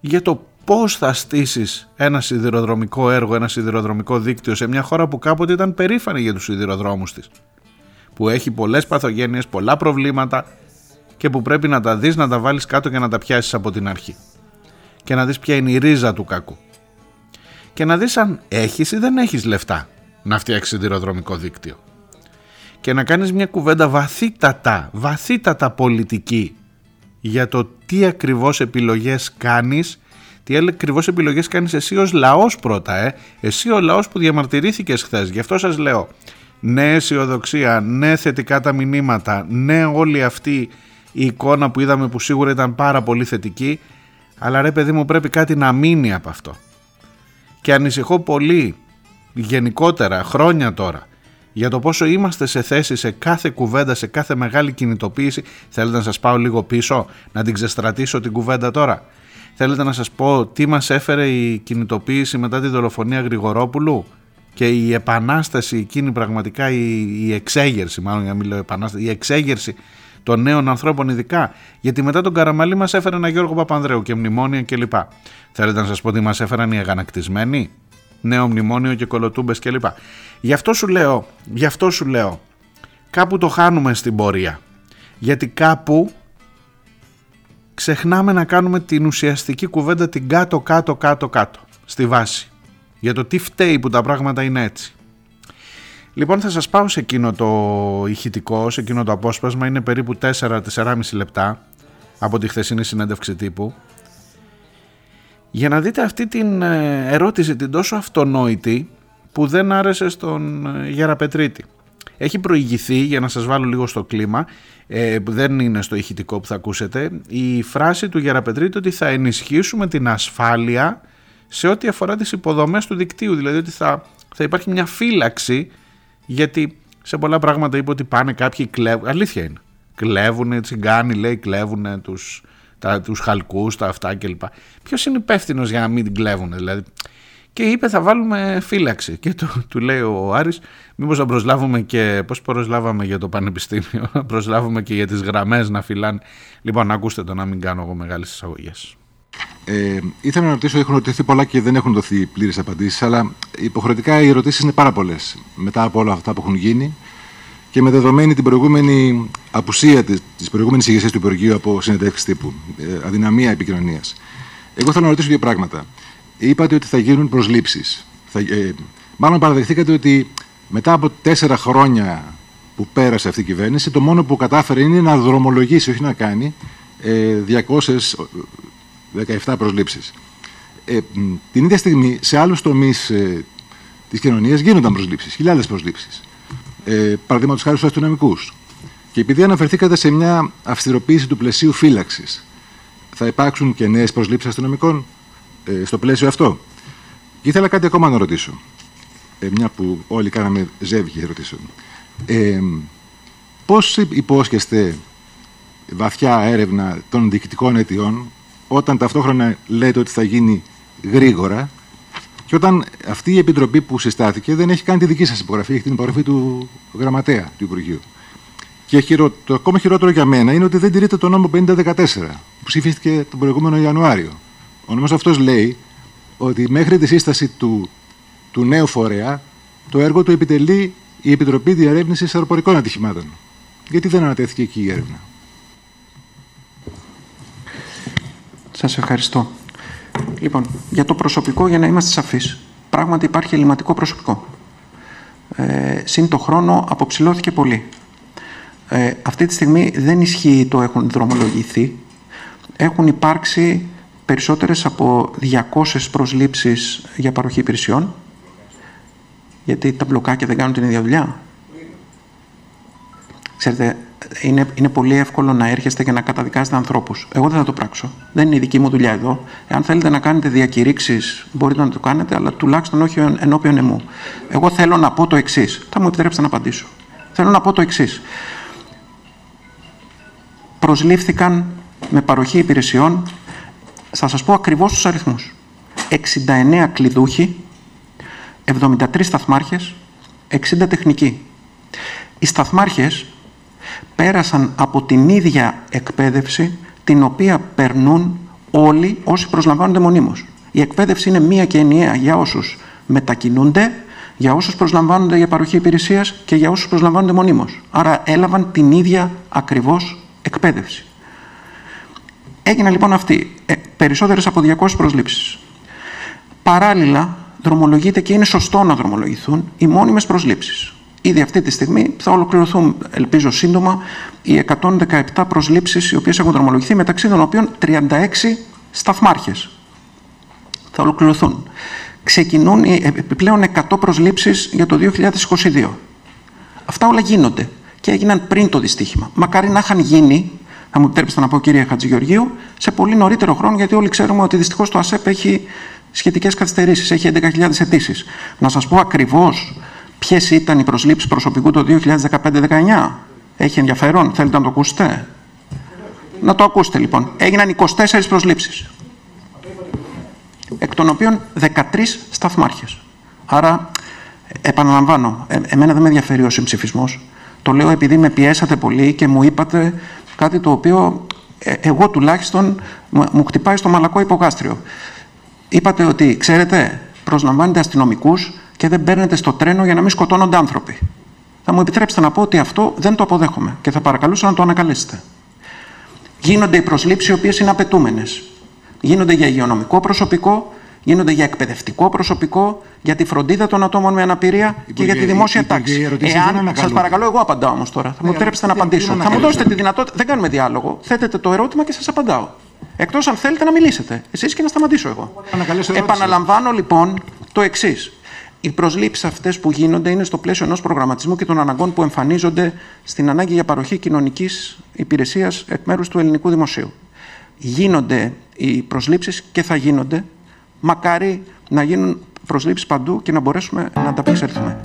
για το πώς θα στήσεις ένα σιδηροδρομικό έργο, ένα σιδηροδρομικό δίκτυο σε μια χώρα που κάποτε ήταν περήφανη για τους σιδηροδρόμους της. Που έχει πολλές παθογένειες, πολλά προβλήματα και που πρέπει να τα δεις, να τα βάλεις κάτω και να τα πιάσεις από την αρχή. Και να δεις ποια είναι η ρίζα του κακού. Και να δεις αν έχεις ή δεν έχεις λεφτά να φτιάξεις σιδηροδρομικό δίκτυο. Και να κάνεις μια κουβέντα βαθύτατα, βαθύτατα πολιτική για το τι ακριβώς επιλογές κάνεις τι ακριβώς επιλογές κάνεις εσύ ως λαός πρώτα, ε. Εσύ ο λαός που διαμαρτυρήθηκες χθες. Γι' αυτό σας λέω. Ναι, αισιοδοξία, ναι, θετικά τα μηνύματα, ναι, όλη αυτή η εικόνα που είδαμε που σίγουρα ήταν πάρα πολύ θετική, αλλά ρε παιδί μου πρέπει κάτι να μείνει από αυτό. Και ανησυχώ πολύ γενικότερα, χρόνια τώρα, για το πόσο είμαστε σε θέση σε κάθε κουβέντα, σε κάθε μεγάλη κινητοποίηση. Θέλετε να σας πάω λίγο πίσω, να την ξεστρατήσω την κουβέντα τώρα; Θέλετε να σας πω τι μας έφερε η κινητοποίηση μετά τη δολοφονία Γρηγορόπουλου και η επανάσταση εκείνη πραγματικά, η, η εξέγερση μάλλον για να μην λέω επανάσταση, η εξέγερση των νέων ανθρώπων ειδικά; Γιατί μετά τον Καραμαλή μας έφερε ένα Γιώργο Παπανδρέου και μνημόνια κλπ. Θέλετε να σας πω τι μας έφεραν οι αγανακτισμένοι, νέο μνημόνιο και κολοτούμπες κλπ. Γι' αυτό σου λέω, γι' αυτό σου λέω, κάπου το χάνουμε στην πορεία. Γιατί κάπου ξεχνάμε να κάνουμε την ουσιαστική κουβέντα την κάτω κάτω κάτω κάτω στη βάση για το τι φταίει που τα πράγματα είναι έτσι. Λοιπόν θα σας πάω σε εκείνο το ηχητικό, σε εκείνο το απόσπασμα, είναι περίπου 4-4,5 λεπτά από τη χθεσινή συνέντευξη τύπου για να δείτε αυτή την ε, ερώτηση την τόσο αυτονόητη που δεν άρεσε στον ε, Γεραπετρίτη. Έχει προηγηθεί, για να σας βάλω λίγο στο κλίμα, ε, που δεν είναι στο ηχητικό που θα ακούσετε, η φράση του Γεραπετρίτη ότι θα ενισχύσουμε την ασφάλεια σε ό,τι αφορά τις υποδομές του δικτύου. Δηλαδή ότι θα, θα υπάρχει μια φύλαξη γιατί σε πολλά πράγματα είπε ότι πάνε κάποιοι κλέβουν. Αλήθεια είναι. Κλέβουν τσιγκάνοι, λέει, κλέβουν τους, τα, τους χαλκούς, τα αυτά κλπ. Ποιος είναι υπεύθυνος για να μην την κλέβουν, δηλαδή; Και είπε θα βάλουμε φύλαξη και του, του λέει ο Άρης μήπως να προσλάβουμε και πώς προσλάβαμε για το πανεπιστήμιο να προσλάβουμε και για τις γραμμές να φυλάνε λοιπόν ακούστε το να μην κάνω εγώ μεγάλες εισαγωγές. Ε, ήθελα να ρωτήσω, έχουν ρωτηθεί πολλά και δεν έχουν δοθεί πλήρες απαντήσεις, αλλά υποχρεωτικά οι ερωτήσεις είναι πάρα πολλές μετά από όλα αυτά που έχουν γίνει και με δεδομένη την προηγούμενη απουσία της προηγούμενης ηγεσίας του Υπουργείου από συνεντεύξεις τύπου, ε, αδυναμία επικοινωνίας. Εγώ θέλω να ρωτήσω δύο πράγματα είπατε ότι θα γίνουν προσλήψεις. Θα, ε, μάλλον παραδεχθήκατε ότι μετά από τέσσερα χρόνια που πέρασε αυτή η κυβέρνηση, το μόνο που κατάφερε είναι να δρομολογήσει, όχι να κάνει, ε, 217 προσλήψεις. Ε, την ίδια στιγμή, σε άλλους τομείς ε, της κοινωνίας γίνονταν προσλήψεις, χιλιάδες προσλήψεις. Ε, Παραδείγματος χάρη στους αστυνομικούς. Και επειδή αναφερθήκατε σε μια αυστηροποίηση του πλαισίου φύλαξης, θα υπάρξουν και νέες προσλήψεις αστυνομικών ε, στο πλαίσιο αυτό; Και ήθελα κάτι ακόμα να ρωτήσω. Ε, μια που όλοι κάναμε ζεύγη ερωτήσεων. Ε, πώς υπόσχεστε βαθιά έρευνα των διοικητικών αιτιών όταν ταυτόχρονα λέτε ότι θα γίνει γρήγορα και όταν αυτή η επιτροπή που συστάθηκε δεν έχει κάνει τη δική σας υπογραφή, έχει την υπογραφή του γραμματέα του Υπουργείου. Και χειρο, το ακόμα χειρότερο για μένα είναι ότι δεν τηρείται το νόμο 5014 που ψήφιστηκε τον προηγούμενο Ιανουάριο. Ο νόμος αυτός λέει ότι μέχρι τη σύσταση του, του νέου φορέα το έργο του επιτελεί η Επιτροπή Διαρεύνησης Αεροπορικών Ατυχημάτων. Γιατί δεν ανατέθηκε εκεί η έρευνα. Σας ευχαριστώ. Λοιπόν, για το προσωπικό, για να είμαστε σαφείς, πράγματι υπάρχει ελληματικό προσωπικό. Ε, συν το χρόνο αποψηλώθηκε πολύ. Ε, αυτή τη στιγμή δεν ισχύει το έχουν δρομολογηθεί. Έχουν υπάρξει περισσότερες από 200 προσλήψεις για παροχή υπηρεσιών. Γιατί τα μπλοκάκια δεν κάνουν την ίδια δουλειά. Ξέρετε, είναι, είναι πολύ εύκολο να έρχεστε και να καταδικάζετε ανθρώπους. Εγώ δεν θα το πράξω. Δεν είναι η δική μου δουλειά εδώ. Εάν θέλετε να κάνετε διακηρύξεις, μπορείτε να το κάνετε, αλλά τουλάχιστον όχι ενώπιον εμού. Εγώ θέλω να πω το εξής. Θα μου επιτρέψετε να απαντήσω. Θέλω να πω το εξής. Προσλήφθηκαν με παροχή υπηρεσιών, θα σας πω ακριβώς τους αριθμούς. 69 κλειδούχοι, 73 σταθμάρχες, 60 τεχνικοί. Οι σταθμάρχες πέρασαν από την ίδια εκπαίδευση την οποία περνούν όλοι όσοι προσλαμβάνονται μονίμως. Η εκπαίδευση είναι μία και ενιαία για όσους μετακινούνται, για όσους προσλαμβάνονται για παροχή υπηρεσίας και για όσους προσλαμβάνονται μονίμως. Άρα έλαβαν την ίδια ακριβώς εκπαίδευση. Έγινε λοιπόν αυτή. Ε, περισσότερες από 200 προσλήψεις. Παράλληλα, δρομολογείται και είναι σωστό να δρομολογηθούν οι μόνιμες προσλήψεις. Ήδη αυτή τη στιγμή θα ολοκληρωθούν, ελπίζω σύντομα, οι 117 προσλήψεις οι οποίες έχουν δρομολογηθεί, μεταξύ των οποίων 36 σταθμάρχες. Θα ολοκληρωθούν. Ξεκινούν επιπλέον 100 προσλήψεις για το 2022. Αυτά όλα γίνονται και έγιναν πριν το δυστύχημα. Μακάρι να είχαν γίνει, θα μου επιτρέψετε να πω κύριε Χατζηγεωργίου, σε πολύ νωρίτερο χρόνο, γιατί όλοι ξέρουμε ότι δυστυχώς το ΑΣΕΠ έχει σχετικές καθυστερήσεις, έχει 11.000 αιτήσεις. Να σας πω ακριβώς ποιες ήταν οι προσλήψεις προσωπικού το 2015-19. Έχει ενδιαφέρον, θέλετε να το ακούσετε; Να το ακούσετε λοιπόν. Έγιναν 24 προσλήψεις. Εκ των οποίων 13 σταθμάρχες. Άρα, επαναλαμβάνω, ε, εμένα δεν με ενδιαφέρει ο συμψηφισμός. Το λέω επειδή με πιέσατε πολύ και μου είπατε κάτι το οποίο ε, εγώ τουλάχιστον μου χτυπάει στο μαλακό υπογάστριο. Είπατε ότι, ξέρετε, προσλαμβάνετε αστυνομικούς και δεν παίρνετε στο τρένο για να μην σκοτώνονται άνθρωποι. Θα μου επιτρέψετε να πω ότι αυτό δεν το αποδέχομαι και θα παρακαλούσα να το ανακαλέσετε. Γίνονται οι προσλήψεις οι οποίες είναι απαιτούμενες. Γίνονται για υγειονομικό προσωπικό, γίνονται για εκπαιδευτικό προσωπικό, για τη φροντίδα των ατόμων με αναπηρία και για τη δημόσια τάξη. Εάν, σας παρακαλώ, εγώ απαντάω όμως τώρα. Θα μου ναι, επιτρέψετε να απαντήσω. Θα μου δώσετε τη δυνατότητα. Δεν κάνουμε διάλογο. Θέτετε το ερώτημα και σας απαντάω. Εκτός αν θέλετε να μιλήσετε. Εσείς και να σταματήσω εγώ. Επαναλαμβάνω λοιπόν το εξής. Οι προσλήψεις αυτές που γίνονται είναι στο πλαίσιο ενός προγραμματισμού και των αναγκών που εμφανίζονται στην ανάγκη για παροχή κοινωνικής υπηρεσίας εκ μέρους του ελληνικού δημοσίου. Γίνονται οι προσλήψεις και θα γίνονται. Μακάρι να γίνουν προσλήψεις παντού και να μπορέσουμε να ανταπεξέλθουμε.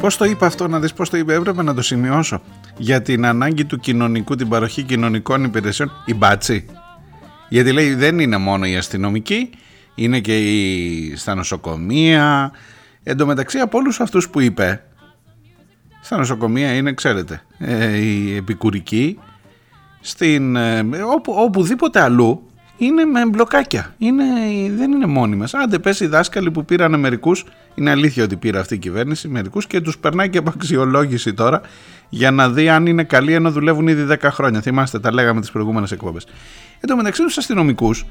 Πώς το είπα αυτό, να δεις πώς το είπε, έπρεπε να το σημειώσω. Για την ανάγκη του κοινωνικού, την παροχή κοινωνικών υπηρεσιών, η μπάτσι. Γιατί λέει δεν είναι μόνο οι αστυνομικοί, είναι και οι στα νοσοκομεία. Εν τω μεταξύ από όλους αυτούς που είπε, στα νοσοκομεία είναι, ξέρετε, ε, οι επικουρικοί, στην, ε, όπου, οπουδήποτε αλλού είναι με μπλοκάκια. Είναι, δεν είναι μόνιμε. Άντε, πες οι δάσκαλοι που πήραν μερικούς, είναι αλήθεια ότι πήρε αυτή η κυβέρνηση μερικούς και τους περνάει και από αξιολόγηση τώρα για να δει αν είναι καλοί ενώ δουλεύουν ήδη 10 χρόνια. Θυμάστε, τα λέγαμε τις προηγούμενες εκπομπές. Εν τω μεταξύ τους αστυνομικούς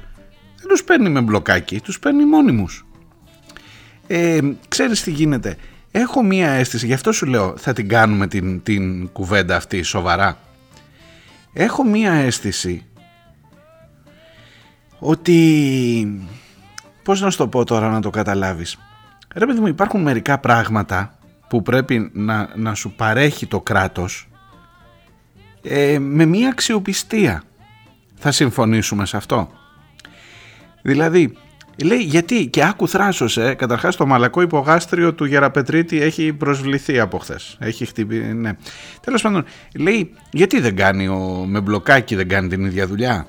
δεν τους παίρνει με μπλοκάκι, τους παίρνει μόνιμους. Ε, ξέρεις τι γίνεται. Έχω μία αίσθηση, γι' αυτό σου λέω θα την κάνουμε την, την κουβέντα αυτή σοβαρά. Έχω μία αίσθηση ότι... Πώς να σου το πω τώρα να το καταλάβεις. Ρε παιδί μου υπάρχουν μερικά πράγματα που πρέπει να, να σου παρέχει το κράτος ε, με μία αξιοπιστία. Θα συμφωνήσουμε σε αυτό; Δηλαδή, λέει γιατί και άκου θράσος, ε, καταρχάς το μαλακό υπογάστριο του Γεραπετρίτη έχει προσβληθεί από χθες. Έχει χτυπήσει, ναι. Τέλος πάντων, λέει γιατί δεν κάνει ο, με μπλοκάκι δεν κάνει την ίδια δουλειά;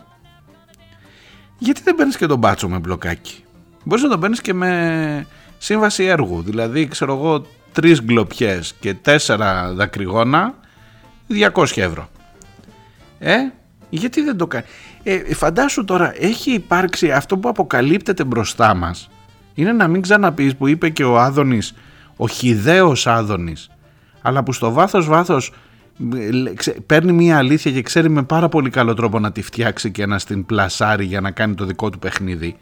Γιατί δεν παίρνεις και τον μπάτσο με μπλοκάκι; Μπορείς να τον παίρνεις και με σύμβαση έργου. Δηλαδή, ξέρω εγώ, τρεις γκλοπιές και τέσσερα δακρυγόνα, 200 ευρώ. Ε, γιατί δεν το κάνει; Ε, φαντάσου τώρα, έχει υπάρξει αυτό που αποκαλύπτεται μπροστά μας. Είναι να μην ξαναπείς που είπε και ο Άδωνης, ο χιδαίος Άδωνης, αλλά που στο βάθος βάθος παίρνει μια αλήθεια και ξέρει με πάρα πολύ καλό τρόπο να τη φτιάξει και να στην πλασάρει για να κάνει το δικό του παιχνίδι.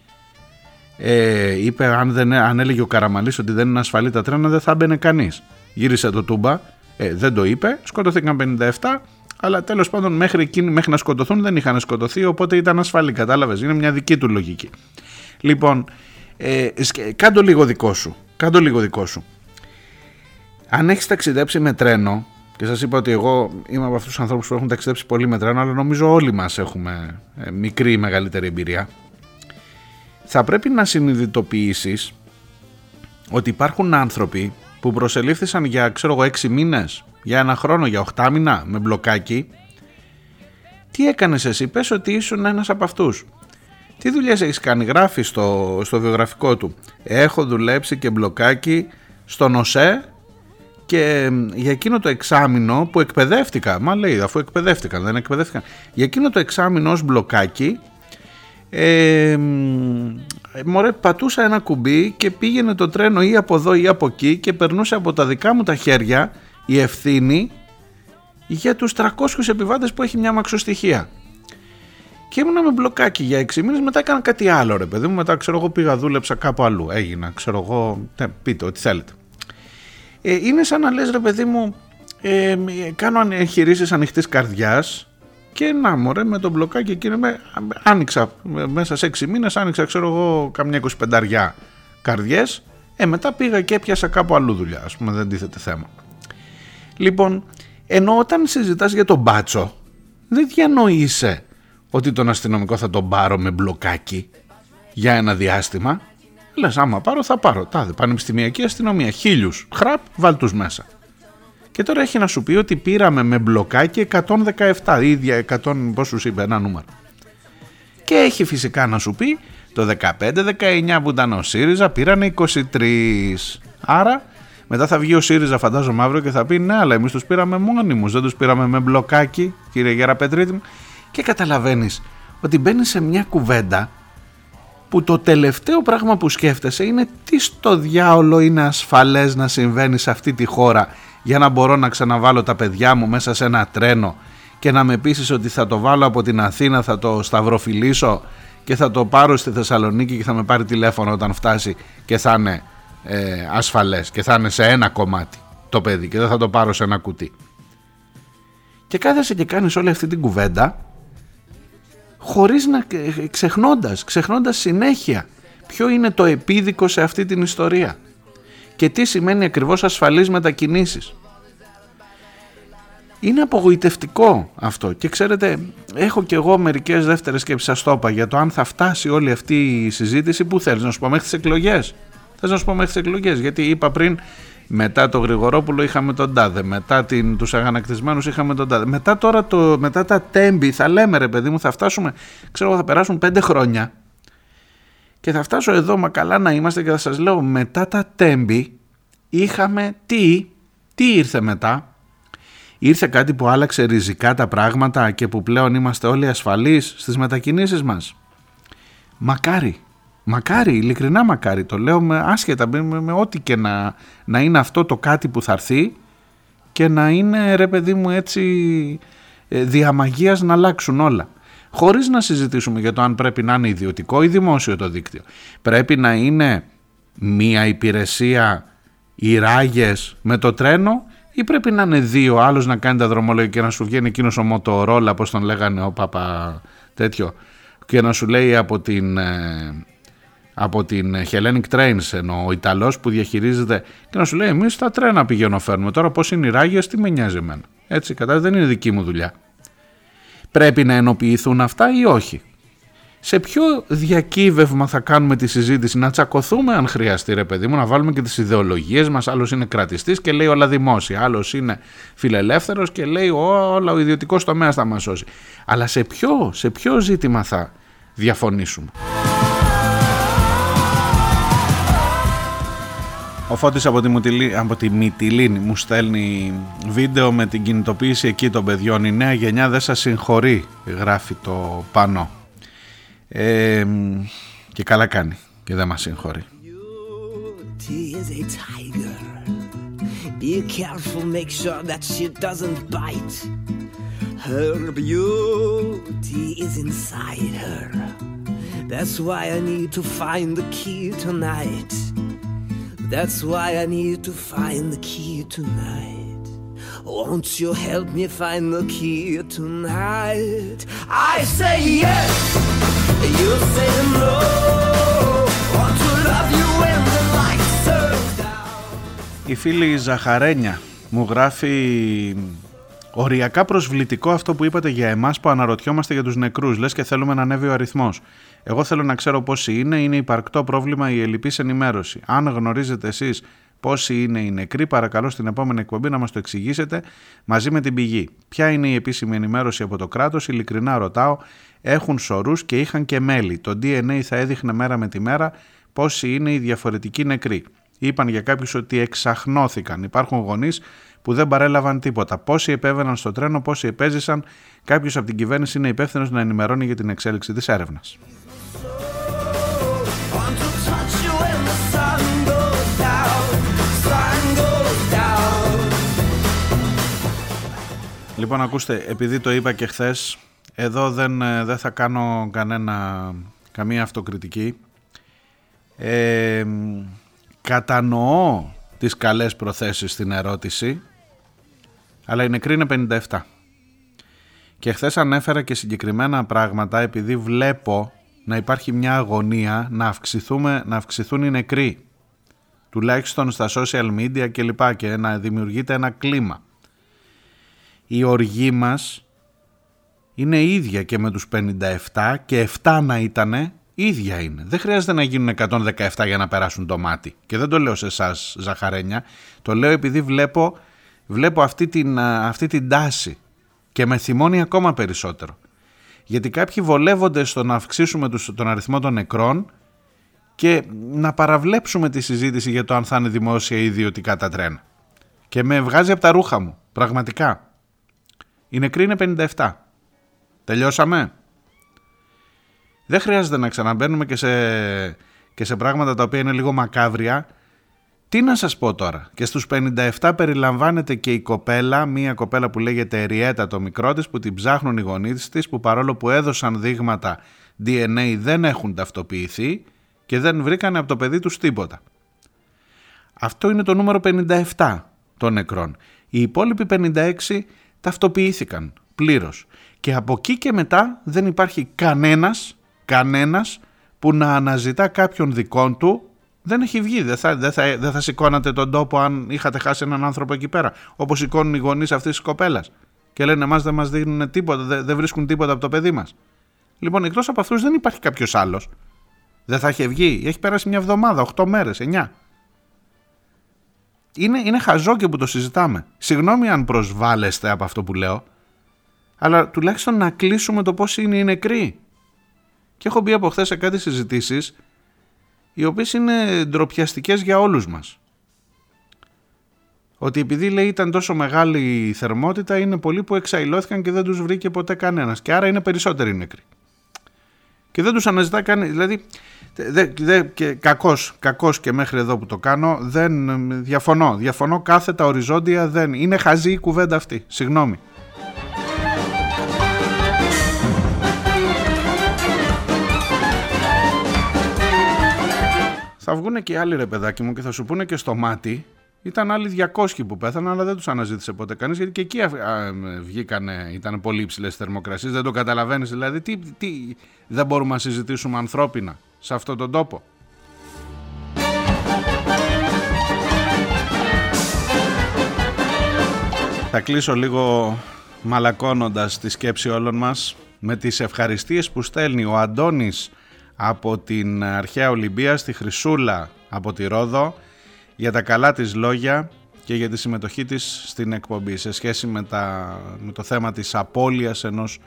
Ε, είπε αν, δεν, αν έλεγε ο Καραμαλής ότι δεν είναι ασφαλή τα τρένα δεν θα μπαινε κανείς. Γύρισε το τούμπα, ε, δεν το είπε, σκοτωθήκαν 57, αλλά τέλος πάντων μέχρι, εκείνη, μέχρι να σκοτωθούν δεν είχαν σκοτωθεί, οπότε ήταν ασφαλή, κατάλαβες, είναι μια δική του λογική. Λοιπόν, ε, κάντο λίγο δικό σου, κάντο λίγο δικό σου. Αν έχεις ταξιδέψει με τρένο, και σας είπα ότι εγώ είμαι από αυτούς τους ανθρώπους που έχουν ταξιδέψει πολύ με τρένο, αλλά νομίζω όλοι μας έχουμε ε, μικρή ή μεγαλύτερη εμπειρία, θα πρέπει να συνειδητοποιήσεις ότι υπάρχουν άνθρωποι που προσελήφθησαν για ξέρω εγώ 6 μήνες, για ένα χρόνο, για 8 μήνα με μπλοκάκι. Τι έκανες εσύ, πες ότι ήσουν ένας από αυτούς. Τι δουλειές έχεις κάνει, γράφεις στο, στο βιογραφικό του. Έχω δουλέψει και μπλοκάκι στον ΟΣΕ και για εκείνο το εξάμεινο που εκπαιδεύτηκα, μα λέει αφού εκπαιδεύτηκαν, δεν εκπαιδεύτηκαν, για εκείνο το εξάμεινο ως μπλοκάκι ε, μωρέ πατούσα ένα κουμπί και πήγαινε το τρένο ή από εδώ ή από εκεί και περνούσε από τα δικά μου τα χέρια η ευθύνη για τους 300 επιβάτες που έχει μια μαξοστοιχεία. Και ήμουνα με μπλοκάκι για 6 μήνες, μετά έκανα κάτι άλλο ρε παιδί μου, μετά ξέρω εγώ πήγα δούλεψα κάπου αλλού, έγινα, ξέρω εγώ, ναι, πείτε ό,τι θέλετε. Ε, είναι σαν να λες ρε παιδί μου, ε, κάνω εγχειρήσεις ανοιχτής καρδιάς και να μωρέ με τον μπλοκάκι εκείνο με, άνοιξα μέσα σε 6 μήνες άνοιξα ξέρω εγώ καμιά 25 καρδιές. Ε μετά πήγα και έπιασα κάπου αλλού δουλειά ας πούμε δεν τίθεται θέμα. Λοιπόν ενώ όταν συζητάς για τον μπάτσο δεν διανοείσαι ότι τον αστυνομικό θα τον πάρω με μπλοκάκι για ένα διάστημα λες άμα πάρω θα πάρω τάδε πανεπιστημιακή αστυνομία χίλιους χραπ βάλ τους μέσα και τώρα έχει να σου πει ότι πήραμε με μπλοκάκι 117, ίδια 100, πώς είπε ένα νούμερο. Και έχει φυσικά να σου πει το 15-19 που ήταν ο ΣΥΡΙΖΑ πήραν 23. Άρα μετά θα βγει ο ΣΥΡΙΖΑ φαντάζομαι αύριο και θα πει ναι αλλά εμείς τους πήραμε μόνιμους, δεν τους πήραμε με μπλοκάκι κύριε Γεραπετρίτη Και καταλαβαίνεις ότι μπαίνεις σε μια κουβέντα που το τελευταίο πράγμα που σκέφτεσαι είναι τι στο διάολο είναι ασφαλές να συμβαίνει σε αυτή τη χώρα για να μπορώ να ξαναβάλω τα παιδιά μου μέσα σε ένα τρένο και να με πείσεις ότι θα το βάλω από την Αθήνα, θα το σταυροφιλήσω και θα το πάρω στη Θεσσαλονίκη και θα με πάρει τηλέφωνο όταν φτάσει και θα είναι ε, ασφαλές και θα είναι σε ένα κομμάτι το παιδί και δεν θα το πάρω σε ένα κουτί. Και κάθεσαι και κάνεις όλη αυτή την κουβέντα χωρίς να ξεχνώντας, ξεχνώντας συνέχεια ποιο είναι το επίδικο σε αυτή την ιστορία και τι σημαίνει ακριβώς ασφαλείς μετακινήσεις. Είναι απογοητευτικό αυτό και ξέρετε έχω και εγώ μερικές δεύτερες σκέψεις σας το είπα για το αν θα φτάσει όλη αυτή η συζήτηση που θέλεις να σου πω μέχρι τις εκλογές. Θες να σου πω μέχρι τις εκλογές γιατί είπα πριν μετά το Γρηγορόπουλο είχαμε τον Τάδε, μετά την, τους αγανακτισμένους είχαμε τον Τάδε. Μετά τώρα το, μετά τα τέμπη θα λέμε ρε παιδί μου θα φτάσουμε, ξέρω θα περάσουν πέντε χρόνια και θα φτάσω εδώ, μα καλά να είμαστε και θα σας λέω μετά τα τέμπη είχαμε τι, τι ήρθε μετά; Ήρθε κάτι που άλλαξε ριζικά τα πράγματα και που πλέον είμαστε όλοι ασφαλείς στις μετακινήσεις μας. Μακάρι, μακάρι, ειλικρινά μακάρι, το λέω με άσχετα με, με, ό,τι και να, να είναι αυτό το κάτι που θα έρθει και να είναι ρε παιδί μου έτσι ε, διαμαγείας να αλλάξουν όλα χωρίς να συζητήσουμε για το αν πρέπει να είναι ιδιωτικό ή δημόσιο το δίκτυο. Πρέπει να είναι μία υπηρεσία οι ράγες με το τρένο ή πρέπει να είναι δύο, άλλος να κάνει τα δρομολόγια και να σου βγαίνει εκείνος ο Μοτορόλα, όπως τον λέγανε ο Παπα τέτοιο, και να σου λέει από την, ε, από την Hellenic Trains, ενώ ο Ιταλός που διαχειρίζεται και να σου λέει εμείς τα τρένα πηγαίνω φέρνουμε, τώρα πώς είναι οι ράγες, τι με νοιάζει εμένα. Έτσι, κατά δεν είναι δική μου δουλειά. Πρέπει να ενοποιηθούν αυτά ή όχι; Σε ποιο διακύβευμα θα κάνουμε τη συζήτηση, να τσακωθούμε αν χρειαστεί ρε παιδί μου, να βάλουμε και τις ιδεολογίες μας, άλλος είναι κρατιστής και λέει όλα δημόσια, άλλος είναι φιλελεύθερος και λέει όλα ο ιδιωτικός τομέας θα μας σώσει. Αλλά σε ποιο, σε ποιο ζήτημα θα διαφωνήσουμε; Ο Φώτης από τη, Μουτιλή, από τη Μυτιλίνη μου στέλνει βίντεο με την κινητοποίηση εκεί των παιδιών. Η νέα γενιά δεν σας συγχωρεί, γράφει το πάνω. Ε, και καλά κάνει και δεν μας συγχωρεί. Be careful, make sure that she doesn't bite. Her beauty is inside her. That's why I need to find the key tonight. That's why I need to find the key tonight. Won't you help me find the key tonight? I say yes, you say no. Want to love you when the lights turn down. Η φίλη Ζαχαρένια μου γράφει οριακά προσβλητικό αυτό που είπατε για εμάς που αναρωτιόμαστε για τους νεκρούς. Λες και θέλουμε να ανέβει ο αριθμός. Εγώ θέλω να ξέρω πόσοι είναι, είναι υπαρκτό πρόβλημα η ελληπής ενημέρωση. Αν γνωρίζετε εσείς πόσοι είναι οι νεκροί, παρακαλώ στην επόμενη εκπομπή να μας το εξηγήσετε μαζί με την πηγή. Ποια είναι η επίσημη ενημέρωση από το κράτος, ειλικρινά ρωτάω, έχουν σωρούς και είχαν και μέλη. Το DNA θα έδειχνε μέρα με τη μέρα πόσοι είναι οι διαφορετικοί νεκροί. Είπαν για κάποιους ότι εξαχνώθηκαν. Υπάρχουν γονείς που δεν παρέλαβαν τίποτα. Πόσοι επέβαιναν στο τρένο, πόσοι επέζησαν. Κάποιος από την κυβέρνηση είναι υπεύθυνος να ενημερώνει για την εξέλιξη της έρευνας. Want to touch you when the sun goes down. Sun goes down. Λοιπόν, ακούστε, επειδή το είπα και χθες, εδώ δεν, ε, δεν θα κάνω κανένα, καμία αυτοκριτική. Ε, κατανοώ τις καλές προθέσεις στην ερώτηση, αλλά η νεκρή είναι 57. Και χθες ανέφερα και συγκεκριμένα πράγματα επειδή βλέπω να υπάρχει μια αγωνία να, αυξηθούμε, να αυξηθούν οι νεκροί. Τουλάχιστον στα social media και λοιπά και να δημιουργείται ένα κλίμα. Η οργή μας είναι ίδια και με τους 57 και 7 να ήτανε ίδια είναι. Δεν χρειάζεται να γίνουν 117 για να περάσουν το μάτι. Και δεν το λέω σε εσάς Ζαχαρένια, το λέω επειδή βλέπω, βλέπω αυτή, την, α, αυτή την τάση και με θυμώνει ακόμα περισσότερο. Γιατί κάποιοι βολεύονται στο να αυξήσουμε τους- τον αριθμό των νεκρών και να παραβλέψουμε τη συζήτηση για το αν θα είναι δημόσια ή ιδιωτικά τα τρένα. Και με βγάζει από τα ρούχα μου, πραγματικά. Η νεκρή είναι 57. Τελειώσαμε. Δεν χρειάζεται να ξαναμπαίνουμε και σε, και σε πράγματα τα οποία είναι λίγο μακάβρια. Τι να σας πω τώρα; Και στους 57 περιλαμβάνεται και η κοπέλα, μία κοπέλα που λέγεται Ριέτα το μικρό της, που την ψάχνουν οι γονείς της, που παρόλο που έδωσαν δείγματα DNA δεν έχουν ταυτοποιηθεί και δεν βρήκανε από το παιδί τους τίποτα. Αυτό είναι το νούμερο 57 των νεκρών. Οι υπόλοιποι 56 ταυτοποιήθηκαν πλήρως. Και από εκεί και μετά δεν υπάρχει κανένας, κανένας που να αναζητά κάποιον δικών του δεν έχει βγει. Δεν θα, δεν, θα, δεν θα σηκώνατε τον τόπο αν είχατε χάσει έναν άνθρωπο εκεί πέρα. Όπως σηκώνουν οι γονείς αυτής της κοπέλας. Και λένε εμάς δεν μας δίνουν τίποτα, δεν, δεν βρίσκουν τίποτα από το παιδί μας. Λοιπόν, εκτός από αυτούς δεν υπάρχει κάποιος άλλος. Δεν θα είχε βγει. Έχει περάσει μια εβδομάδα, 8 μέρες, 9. Είναι, είναι χαζό και που το συζητάμε. Συγγνώμη αν προσβάλλεστε από αυτό που λέω, αλλά τουλάχιστον να κλείσουμε το πώς είναι οι νεκροί. Και έχω μπει από χθες σε κάτι συζητήσεις, οι οποίες είναι ντροπιαστικές για όλους μας. Ότι επειδή λέει ήταν τόσο μεγάλη η θερμότητα, είναι πολλοί που εξαϊλώθηκαν και δεν τους βρήκε ποτέ κανένας. Και άρα είναι περισσότεροι νεκροί. Και δεν τους αναζητά κανεί. Δηλαδή, δε, δε, και κακός, κακός και μέχρι εδώ που το κάνω, δεν διαφωνώ. Διαφωνώ κάθετα οριζόντια, δεν. Είναι χαζή η κουβέντα αυτή. Συγγνώμη. Θα βγουν και άλλοι ρε παιδάκι μου και θα σου πούνε και στο μάτι ήταν άλλοι 200 που πέθαναν, αλλά δεν τους αναζήτησε ποτέ κανείς, γιατί και εκεί α, α, βγήκανε, ήταν πολύ υψηλές θερμοκρασίες. Δεν το καταλαβαίνεις, δηλαδή. Τι, τι, δεν μπορούμε να συζητήσουμε ανθρώπινα σε αυτόν τον τόπο. Θα κλείσω λίγο μαλακώνοντας τη σκέψη όλων μας με τις ευχαριστίες που στέλνει ο Αντώνης από την αρχαία Ολυμπία στη Χρυσούλα από τη Ρόδο για τα καλά της λόγια και για τη συμμετοχή της στην εκπομπή σε σχέση με, τα, με το θέμα της απώλειας ενός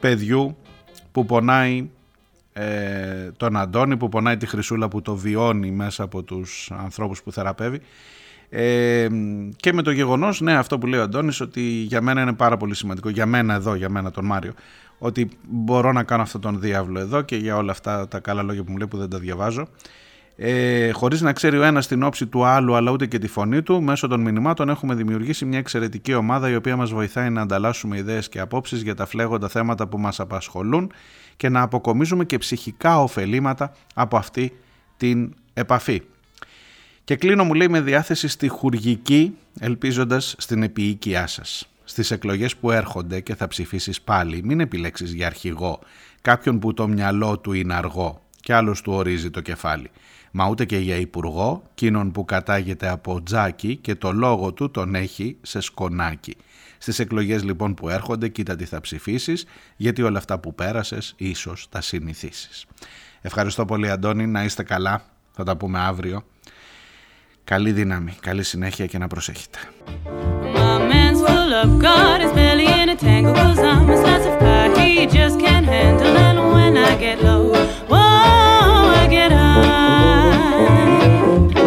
παιδιού που πονάει ε, τον Αντώνη, που πονάει τη Χρυσούλα που το βιώνει μέσα από τους ανθρώπους που θεραπεύει. Ε, και με το γεγονός, ναι αυτό που λέει ο Αντώνης ότι για μένα είναι πάρα πολύ σημαντικό, για μένα εδώ, για μένα τον Μάριο ότι μπορώ να κάνω αυτόν τον διάβλο εδώ και για όλα αυτά τα καλά λόγια που μου λέει που δεν τα διαβάζω ε, χωρίς να ξέρει ο ένας την όψη του άλλου αλλά ούτε και τη φωνή του, μέσω των μηνυμάτων έχουμε δημιουργήσει μια εξαιρετική ομάδα η οποία μας βοηθάει να ανταλλάσσουμε ιδέες και απόψεις για τα φλέγοντα θέματα που μας απασχολούν και να αποκομίζουμε και ψυχικά ωφελήματα από αυτή την επαφή. Και κλείνω μου λέει με διάθεση στη χουργική ελπίζοντας στην επίοικιά σας. Στις εκλογές που έρχονται και θα ψηφίσεις πάλι μην επιλέξεις για αρχηγό κάποιον που το μυαλό του είναι αργό και άλλος του ορίζει το κεφάλι. Μα ούτε και για υπουργό, κείνον που κατάγεται από τζάκι και το λόγο του τον έχει σε σκονάκι. Στις εκλογές λοιπόν που έρχονται κοίτα τι θα ψηφίσεις γιατί όλα αυτά που πέρασες ίσως τα συνηθίσεις. Ευχαριστώ πολύ Αντώνη, να είστε καλά, θα τα πούμε αύριο. Καλή δύναμη, καλή συνέχεια και να προσέχετε. Love God is barely in a tangle, cause I'm a slice of pie. He just can't handle and when I get low, whoa, I get high.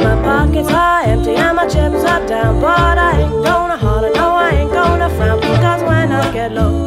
My pockets are empty and my chips are down, but I ain't gonna holler, no, I ain't gonna frown, because when I get low,